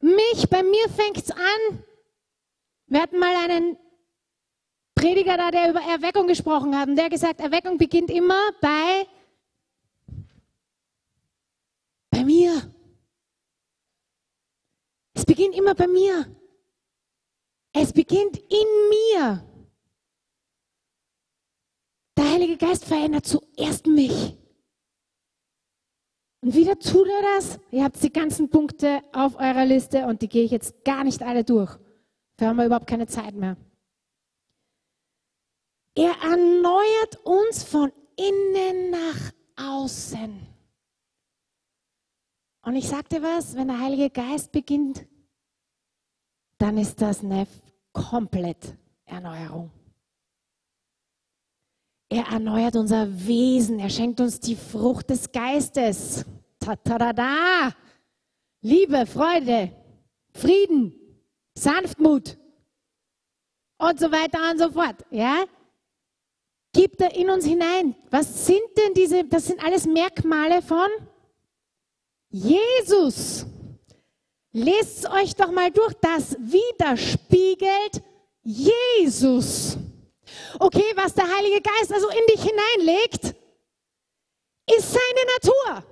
Mich. Bei mir fängt es an. Wir hatten mal einen Prediger da, der über Erweckung gesprochen hat und der hat gesagt, Erweckung beginnt immer bei bei mir. Es beginnt immer bei mir. Es beginnt in mir. Der Heilige Geist verändert zuerst mich. Und wieder er das. Ihr habt die ganzen Punkte auf eurer Liste und die gehe ich jetzt gar nicht alle durch. Dafür haben wir überhaupt keine Zeit mehr. Er erneuert uns von innen nach außen. Und ich sagte was, wenn der Heilige Geist beginnt, dann ist das eine komplett Erneuerung. Er erneuert unser Wesen, er schenkt uns die Frucht des Geistes. Ta -ta -da -da. Liebe, Freude, Frieden, Sanftmut und so weiter und so fort. Ja? Gibt er in uns hinein. Was sind denn diese, das sind alles Merkmale von Jesus. Lest euch doch mal durch. Das widerspiegelt Jesus. Okay, was der Heilige Geist also in dich hineinlegt, ist seine Natur,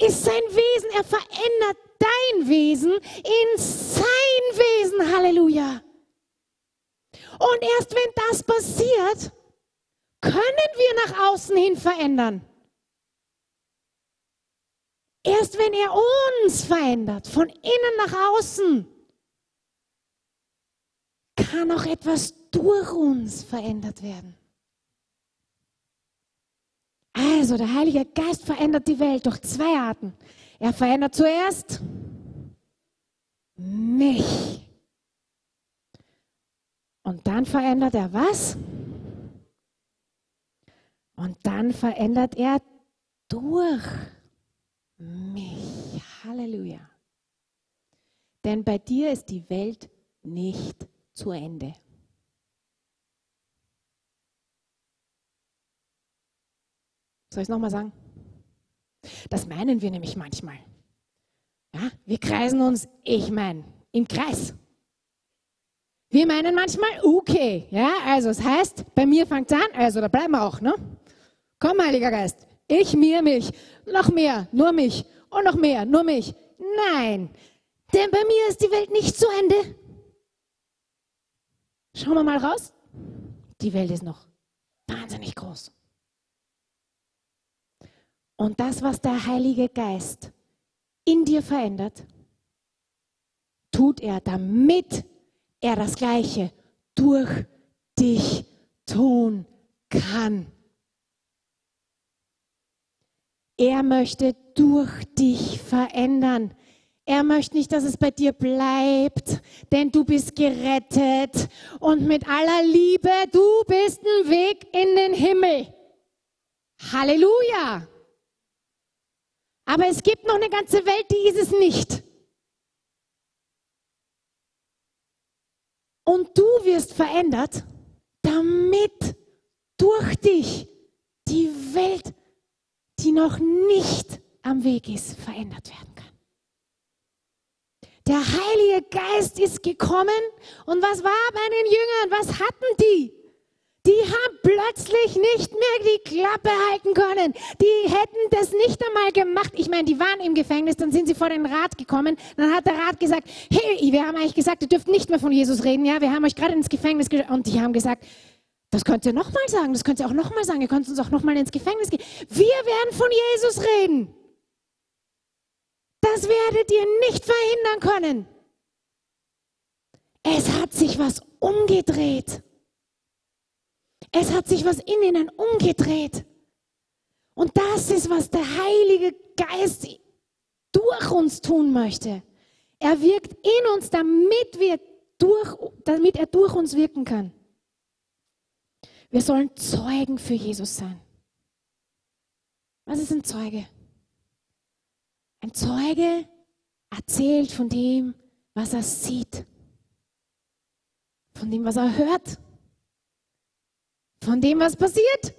ist sein Wesen. Er verändert dein Wesen in sein Wesen. Halleluja. Und erst wenn das passiert, können wir nach außen hin verändern. Erst wenn er uns verändert, von innen nach außen, kann auch etwas durch uns verändert werden. Also der Heilige Geist verändert die Welt durch zwei Arten. Er verändert zuerst mich. Und dann verändert er was? Und dann verändert er durch mich. Halleluja. Denn bei dir ist die Welt nicht zu Ende. Soll ich es nochmal sagen? Das meinen wir nämlich manchmal. Ja, wir kreisen uns, ich meine, im Kreis. Wir meinen manchmal, okay, ja, also es heißt, bei mir fängt es an, also da bleiben wir auch, ne? Komm, Heiliger Geist, ich, mir, mich, noch mehr, nur mich und noch mehr, nur mich. Nein, denn bei mir ist die Welt nicht zu Ende. Schauen wir mal raus. Die Welt ist noch wahnsinnig groß. Und das, was der Heilige Geist in dir verändert, tut er, damit er das Gleiche durch dich tun kann. Er möchte durch dich verändern. Er möchte nicht, dass es bei dir bleibt, denn du bist gerettet und mit aller Liebe, du bist ein Weg in den Himmel. Halleluja! Aber es gibt noch eine ganze Welt, die ist es nicht. Und du wirst verändert, damit durch dich die Welt, die noch nicht am Weg ist, verändert werden kann. Der Heilige Geist ist gekommen und was war bei den Jüngern? Was hatten die? Die haben plötzlich nicht mehr die Klappe halten können. Die hätten das nicht einmal gemacht. Ich meine, die waren im Gefängnis, dann sind sie vor den Rat gekommen. Dann hat der Rat gesagt, hey, wir haben eigentlich gesagt, ihr dürft nicht mehr von Jesus reden. Ja, wir haben euch gerade ins Gefängnis Und die haben gesagt, das könnt ihr nochmal sagen, das könnt ihr auch nochmal sagen. Ihr könnt uns auch nochmal ins Gefängnis gehen. Wir werden von Jesus reden. Das werdet ihr nicht verhindern können. Es hat sich was umgedreht. Es hat sich was in ihnen umgedreht. Und das ist, was der Heilige Geist durch uns tun möchte. Er wirkt in uns, damit, wir durch, damit er durch uns wirken kann. Wir sollen Zeugen für Jesus sein. Was ist ein Zeuge? Ein Zeuge erzählt von dem, was er sieht, von dem, was er hört, von dem, was passiert.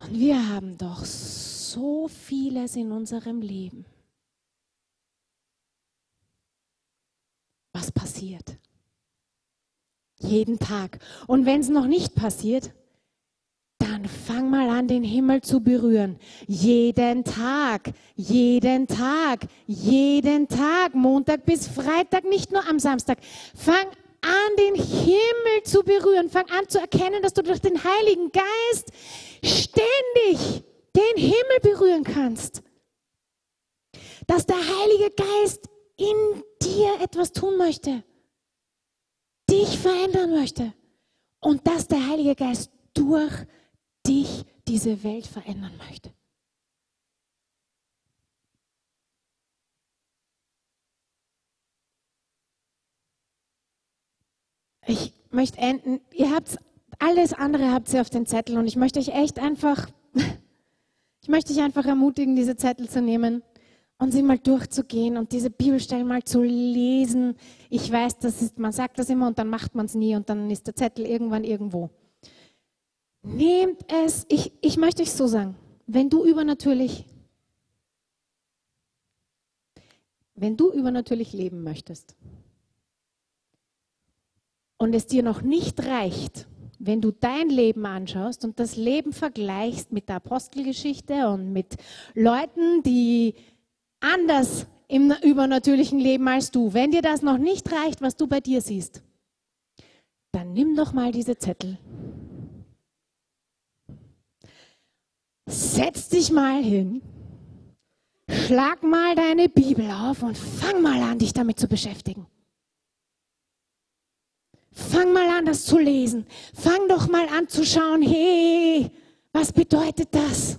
Und wir haben doch so vieles in unserem Leben, was passiert. Jeden Tag. Und wenn es noch nicht passiert, dann fang mal an, den Himmel zu berühren. Jeden Tag, jeden Tag, jeden Tag, Montag bis Freitag, nicht nur am Samstag. Fang an, den Himmel zu berühren. Fang an zu erkennen, dass du durch den Heiligen Geist ständig den Himmel berühren kannst. Dass der Heilige Geist in dir etwas tun möchte, dich verändern möchte und dass der Heilige Geist durch dich diese Welt verändern möchte. Ich möchte enden. Ihr habt alles andere habt ihr auf den Zettel und ich möchte euch echt einfach, ich möchte euch einfach ermutigen, diese Zettel zu nehmen und sie mal durchzugehen und diese Bibelstellen mal zu lesen. Ich weiß, das ist, man sagt das immer und dann macht man es nie und dann ist der Zettel irgendwann irgendwo. Nehmt es, ich, ich möchte euch so sagen, wenn du übernatürlich, wenn du übernatürlich leben möchtest, und es dir noch nicht reicht, wenn du dein Leben anschaust und das Leben vergleichst mit der Apostelgeschichte und mit Leuten, die anders im übernatürlichen Leben als du, wenn dir das noch nicht reicht, was du bei dir siehst, dann nimm doch mal diese Zettel. Setz dich mal hin, schlag mal deine Bibel auf und fang mal an, dich damit zu beschäftigen. Fang mal an, das zu lesen. Fang doch mal an zu schauen, hey, was bedeutet das?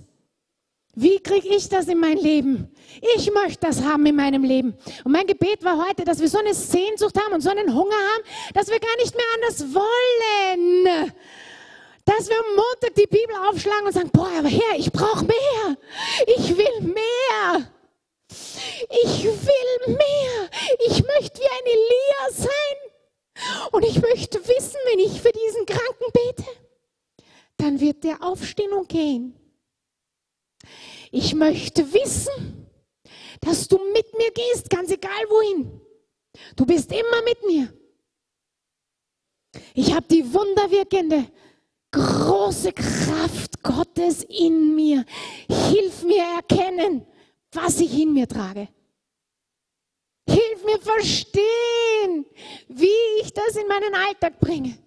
Wie kriege ich das in mein Leben? Ich möchte das haben in meinem Leben. Und mein Gebet war heute, dass wir so eine Sehnsucht haben und so einen Hunger haben, dass wir gar nicht mehr anders wollen. Dass wir am Montag die Bibel aufschlagen und sagen, boah, aber Herr, ich brauche mehr. Ich will mehr. Ich will mehr. Ich möchte wie ein Elia sein. Und ich möchte wissen, wenn ich für diesen Kranken bete, dann wird der aufstehen und gehen. Ich möchte wissen, dass du mit mir gehst, ganz egal wohin. Du bist immer mit mir. Ich habe die wunderwirkende, große Kraft Gottes in mir. Hilf mir erkennen, was ich in mir trage. Hilf mir verstehen, wie ich das in meinen Alltag bringe.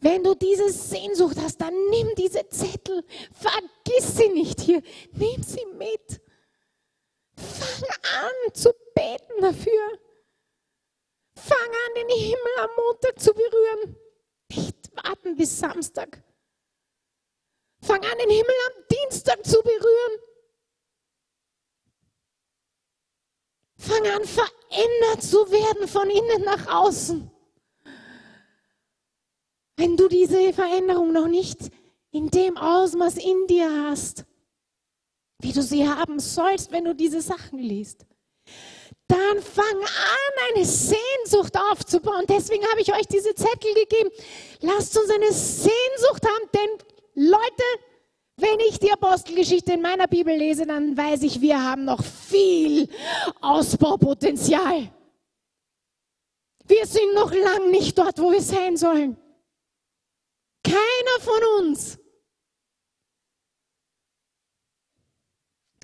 Wenn du diese Sehnsucht hast, dann nimm diese Zettel, vergiss sie nicht hier, nimm sie mit. Fang an zu beten dafür. Fang an, den Himmel am Montag zu berühren. Nicht warten bis Samstag. Fang an, den Himmel am Dienstag zu berühren. Fang an, verändert zu werden von innen nach außen. Wenn du diese Veränderung noch nicht in dem Ausmaß in dir hast, wie du sie haben sollst, wenn du diese Sachen liest, dann fang an, eine Sehnsucht aufzubauen. Deswegen habe ich euch diese Zettel gegeben. Lasst uns eine Sehnsucht haben, denn Leute, wenn ich die Apostelgeschichte in meiner Bibel lese, dann weiß ich, wir haben noch viel Ausbaupotenzial. Wir sind noch lang nicht dort, wo wir sein sollen. Keiner von uns.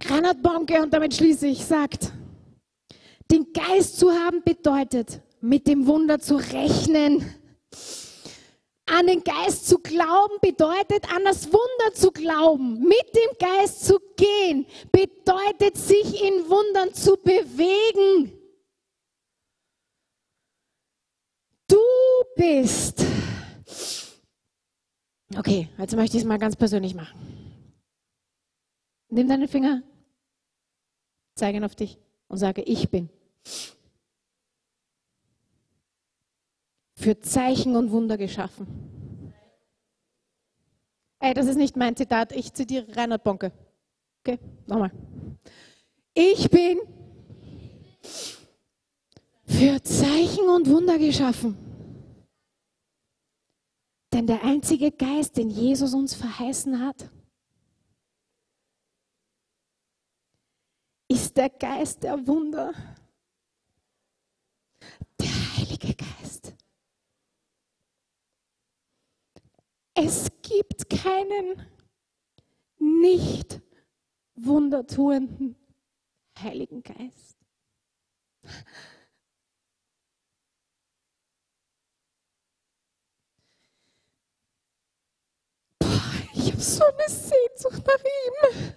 Reinhard Bonke, und damit schließe ich, sagt, den Geist zu haben bedeutet, mit dem Wunder zu rechnen an den Geist zu glauben bedeutet, an das Wunder zu glauben. Mit dem Geist zu gehen bedeutet, sich in Wundern zu bewegen. Du bist. Okay, jetzt möchte ich es mal ganz persönlich machen. Nimm deinen Finger, zeige ihn auf dich und sage, ich bin. Für Zeichen und Wunder geschaffen. Ey, das ist nicht mein Zitat, ich zitiere Reinhard Bonke. Okay, nochmal. Ich bin für Zeichen und Wunder geschaffen. Denn der einzige Geist, den Jesus uns verheißen hat, ist der Geist der Wunder. Der Heilige Geist. Es gibt keinen nicht wundertuenden Heiligen Geist. ich habe so eine Sehnsucht nach ihm.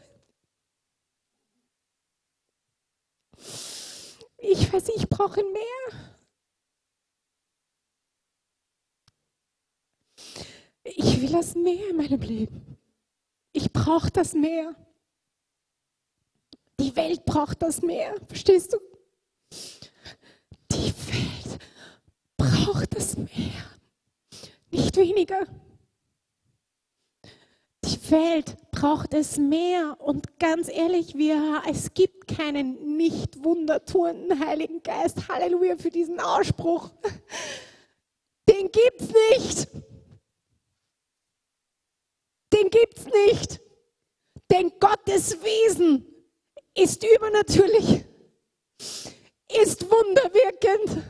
ich weiß, ich brauche mehr. Ich will das mehr in meinem Leben. Ich brauche das mehr. Die Welt braucht das mehr. Verstehst du? Die Welt braucht das mehr. Nicht weniger. Die Welt braucht es mehr. Und ganz ehrlich, wir, es gibt keinen nicht wundertuenden Heiligen Geist. Halleluja für diesen Ausspruch. Den gibt es nicht. Den gibt es nicht. Denn Gottes Wesen ist übernatürlich, ist wunderwirkend.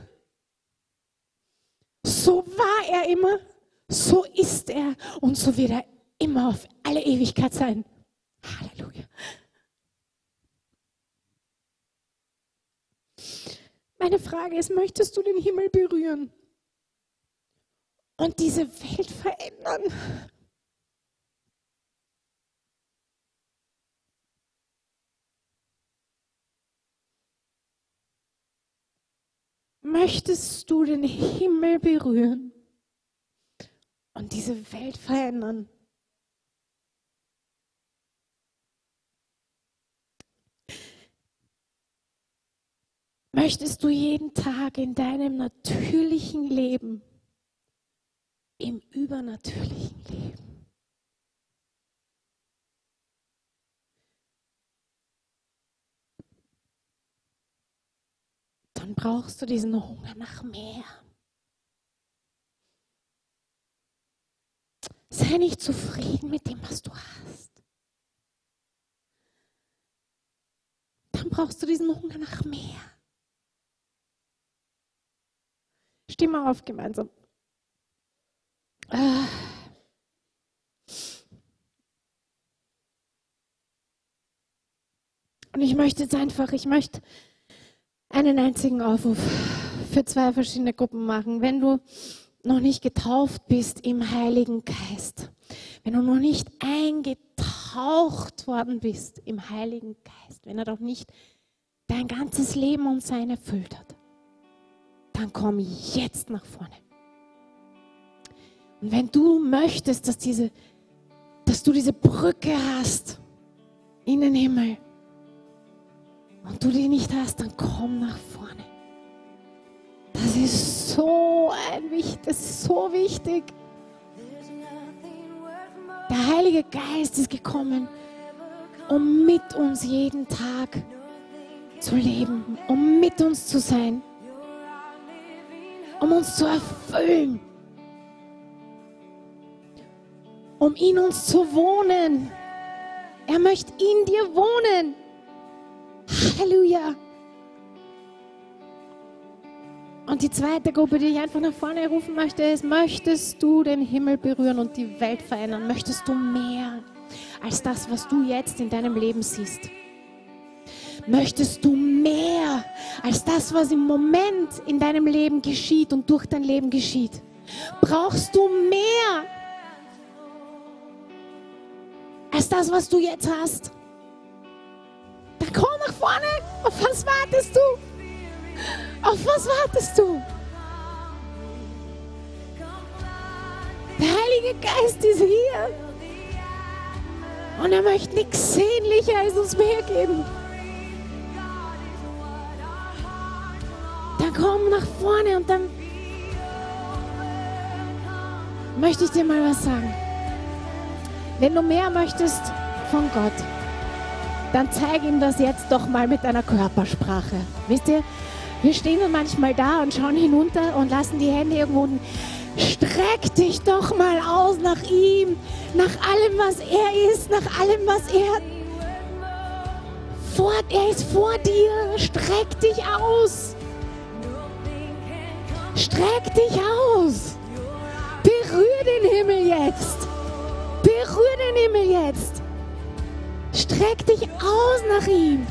So war er immer, so ist er und so wird er immer auf alle Ewigkeit sein. Halleluja. Meine Frage ist, möchtest du den Himmel berühren und diese Welt verändern? Möchtest du den Himmel berühren und diese Welt verändern? Möchtest du jeden Tag in deinem natürlichen Leben, im übernatürlichen Leben, dann brauchst du diesen Hunger nach mehr. Sei nicht zufrieden mit dem, was du hast. Dann brauchst du diesen Hunger nach mehr. Stimme auf gemeinsam. Ah. Und ich möchte jetzt einfach, ich möchte einen einzigen Aufruf für zwei verschiedene Gruppen machen. Wenn du noch nicht getauft bist im Heiligen Geist, wenn du noch nicht eingetaucht worden bist im Heiligen Geist, wenn er doch nicht dein ganzes Leben und sein erfüllt hat, dann komm jetzt nach vorne. Und wenn du möchtest, dass, diese, dass du diese Brücke hast in den Himmel und du die nicht hast, dann komm nach vorne. Das ist so ein wichtig, das ist so wichtig. Der Heilige Geist ist gekommen, um mit uns jeden Tag zu leben, um mit uns zu sein um uns zu erfüllen, um in uns zu wohnen. Er möchte in dir wohnen. Halleluja. Und die zweite Gruppe, die ich einfach nach vorne rufen möchte, ist, möchtest du den Himmel berühren und die Welt verändern? Möchtest du mehr als das, was du jetzt in deinem Leben siehst? Möchtest du mehr als das, was im Moment in deinem Leben geschieht und durch dein Leben geschieht? Brauchst du mehr als das, was du jetzt hast? Nach vorne. Auf was wartest du? Auf was wartest du? Der Heilige Geist ist hier. Und er möchte nichts sehnlicher als uns mehr geben. dann komm nach vorne und dann möchte ich dir mal was sagen. Wenn du mehr möchtest von Gott, dann zeig ihm das jetzt doch mal mit deiner Körpersprache. Wisst ihr, wir stehen dann manchmal da und schauen hinunter und lassen die Hände irgendwo unten. Streck dich doch mal aus nach ihm, nach allem, was er ist, nach allem, was er vor, er ist vor dir. Streck dich aus. Streck dich aus. Berühr den Himmel jetzt. Berühr den Himmel jetzt. Streck dich aus nach ihm.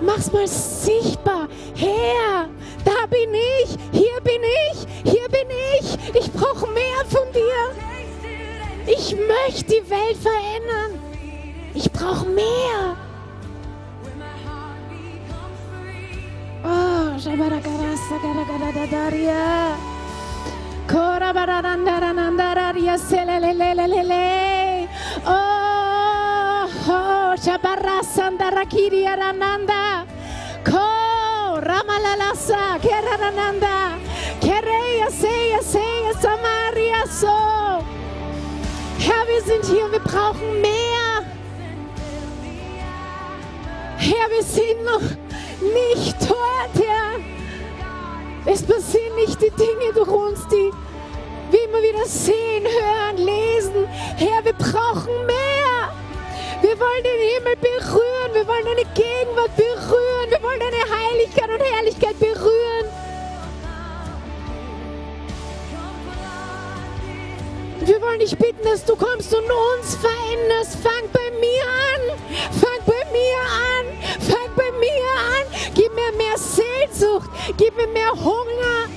Mach's mal sichtbar. Herr, da bin ich, hier bin ich, hier bin ich. Ich brauche mehr von dir. Ich möchte die Welt verändern. Ich brauche mehr. Shabaragarasa Garagadadaria. Korabarandarandararia selelelelele. Oh, oh, Shabarasandarakiria Rananda. Ko Ramalalasa Kerarananda. Kereya Seya Seya Samaria So. Herr, wir sind hier, wir brauchen mehr. Herr, wir sind noch nicht dort, Herr. Es passieren nicht die Dinge durch uns, die wir immer wieder sehen, hören, lesen. Herr, wir brauchen mehr. Wir wollen den Himmel berühren. Wir wollen deine Gegenwart berühren. Wir wollen deine Heiligkeit und Herrlichkeit berühren. Wir wollen dich bitten, dass du kommst und uns veränderst. Fang bei mir an. Fang bei mir an. Fang bei mir an. Gib mir mehr Sehnsucht. Gib mir mehr Hunger.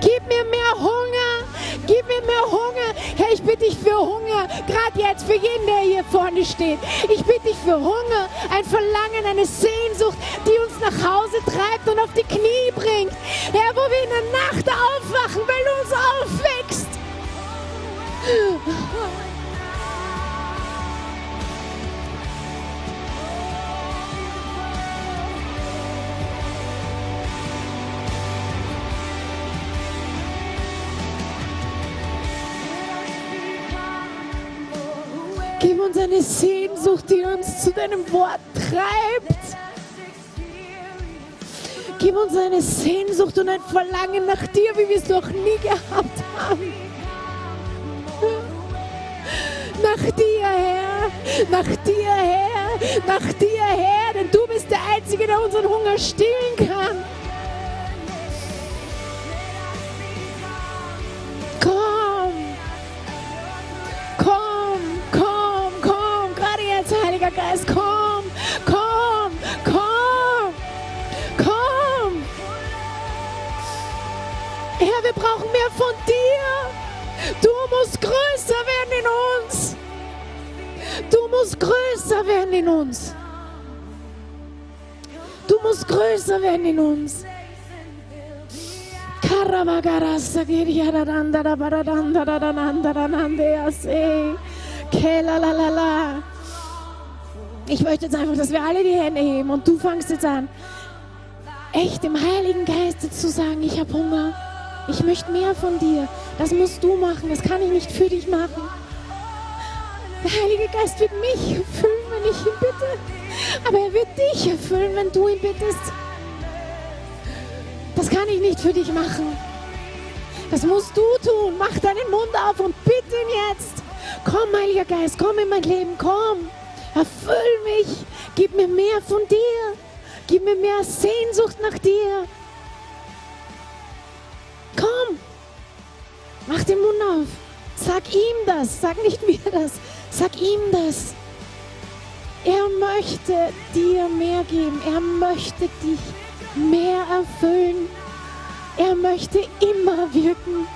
Gib mir mehr Hunger. Gib mir mehr Hunger. Herr, ich bitte dich für Hunger. Gerade jetzt für jeden, der hier vorne steht. Ich bitte dich für Hunger. Ein Verlangen, eine Sehnsucht, die uns nach Hause treibt und auf die Knie bringt. Herr, wo wir in der Nacht aufwachen, weil du uns aufwächst. Uns eine Sehnsucht, die uns zu deinem Wort treibt. Gib uns eine Sehnsucht und ein Verlangen nach dir, wie wir es noch nie gehabt haben. Nach dir, Herr. Nach dir, Herr. Nach dir, Herr. Denn du bist der Einzige, der unseren Hunger stillen kann. Wir brauchen mehr von dir. Du musst größer werden in uns. Du musst größer werden in uns. Du musst größer werden in uns. Ich möchte jetzt einfach, dass wir alle die Hände heben und du fangst jetzt an, echt im Heiligen Geist zu sagen, ich habe Hunger. Ich möchte mehr von dir. Das musst du machen. Das kann ich nicht für dich machen. Der Heilige Geist wird mich erfüllen, wenn ich ihn bitte. Aber er wird dich erfüllen, wenn du ihn bittest. Das kann ich nicht für dich machen. Das musst du tun. Mach deinen Mund auf und bitte ihn jetzt. Komm, Heiliger Geist, komm in mein Leben, komm. Erfüll mich. Gib mir mehr von dir. Gib mir mehr Sehnsucht nach dir. Komm. Mach den Mund auf. Sag ihm das. Sag nicht mir das. Sag ihm das. Er möchte dir mehr geben. Er möchte dich mehr erfüllen. Er möchte immer wirken.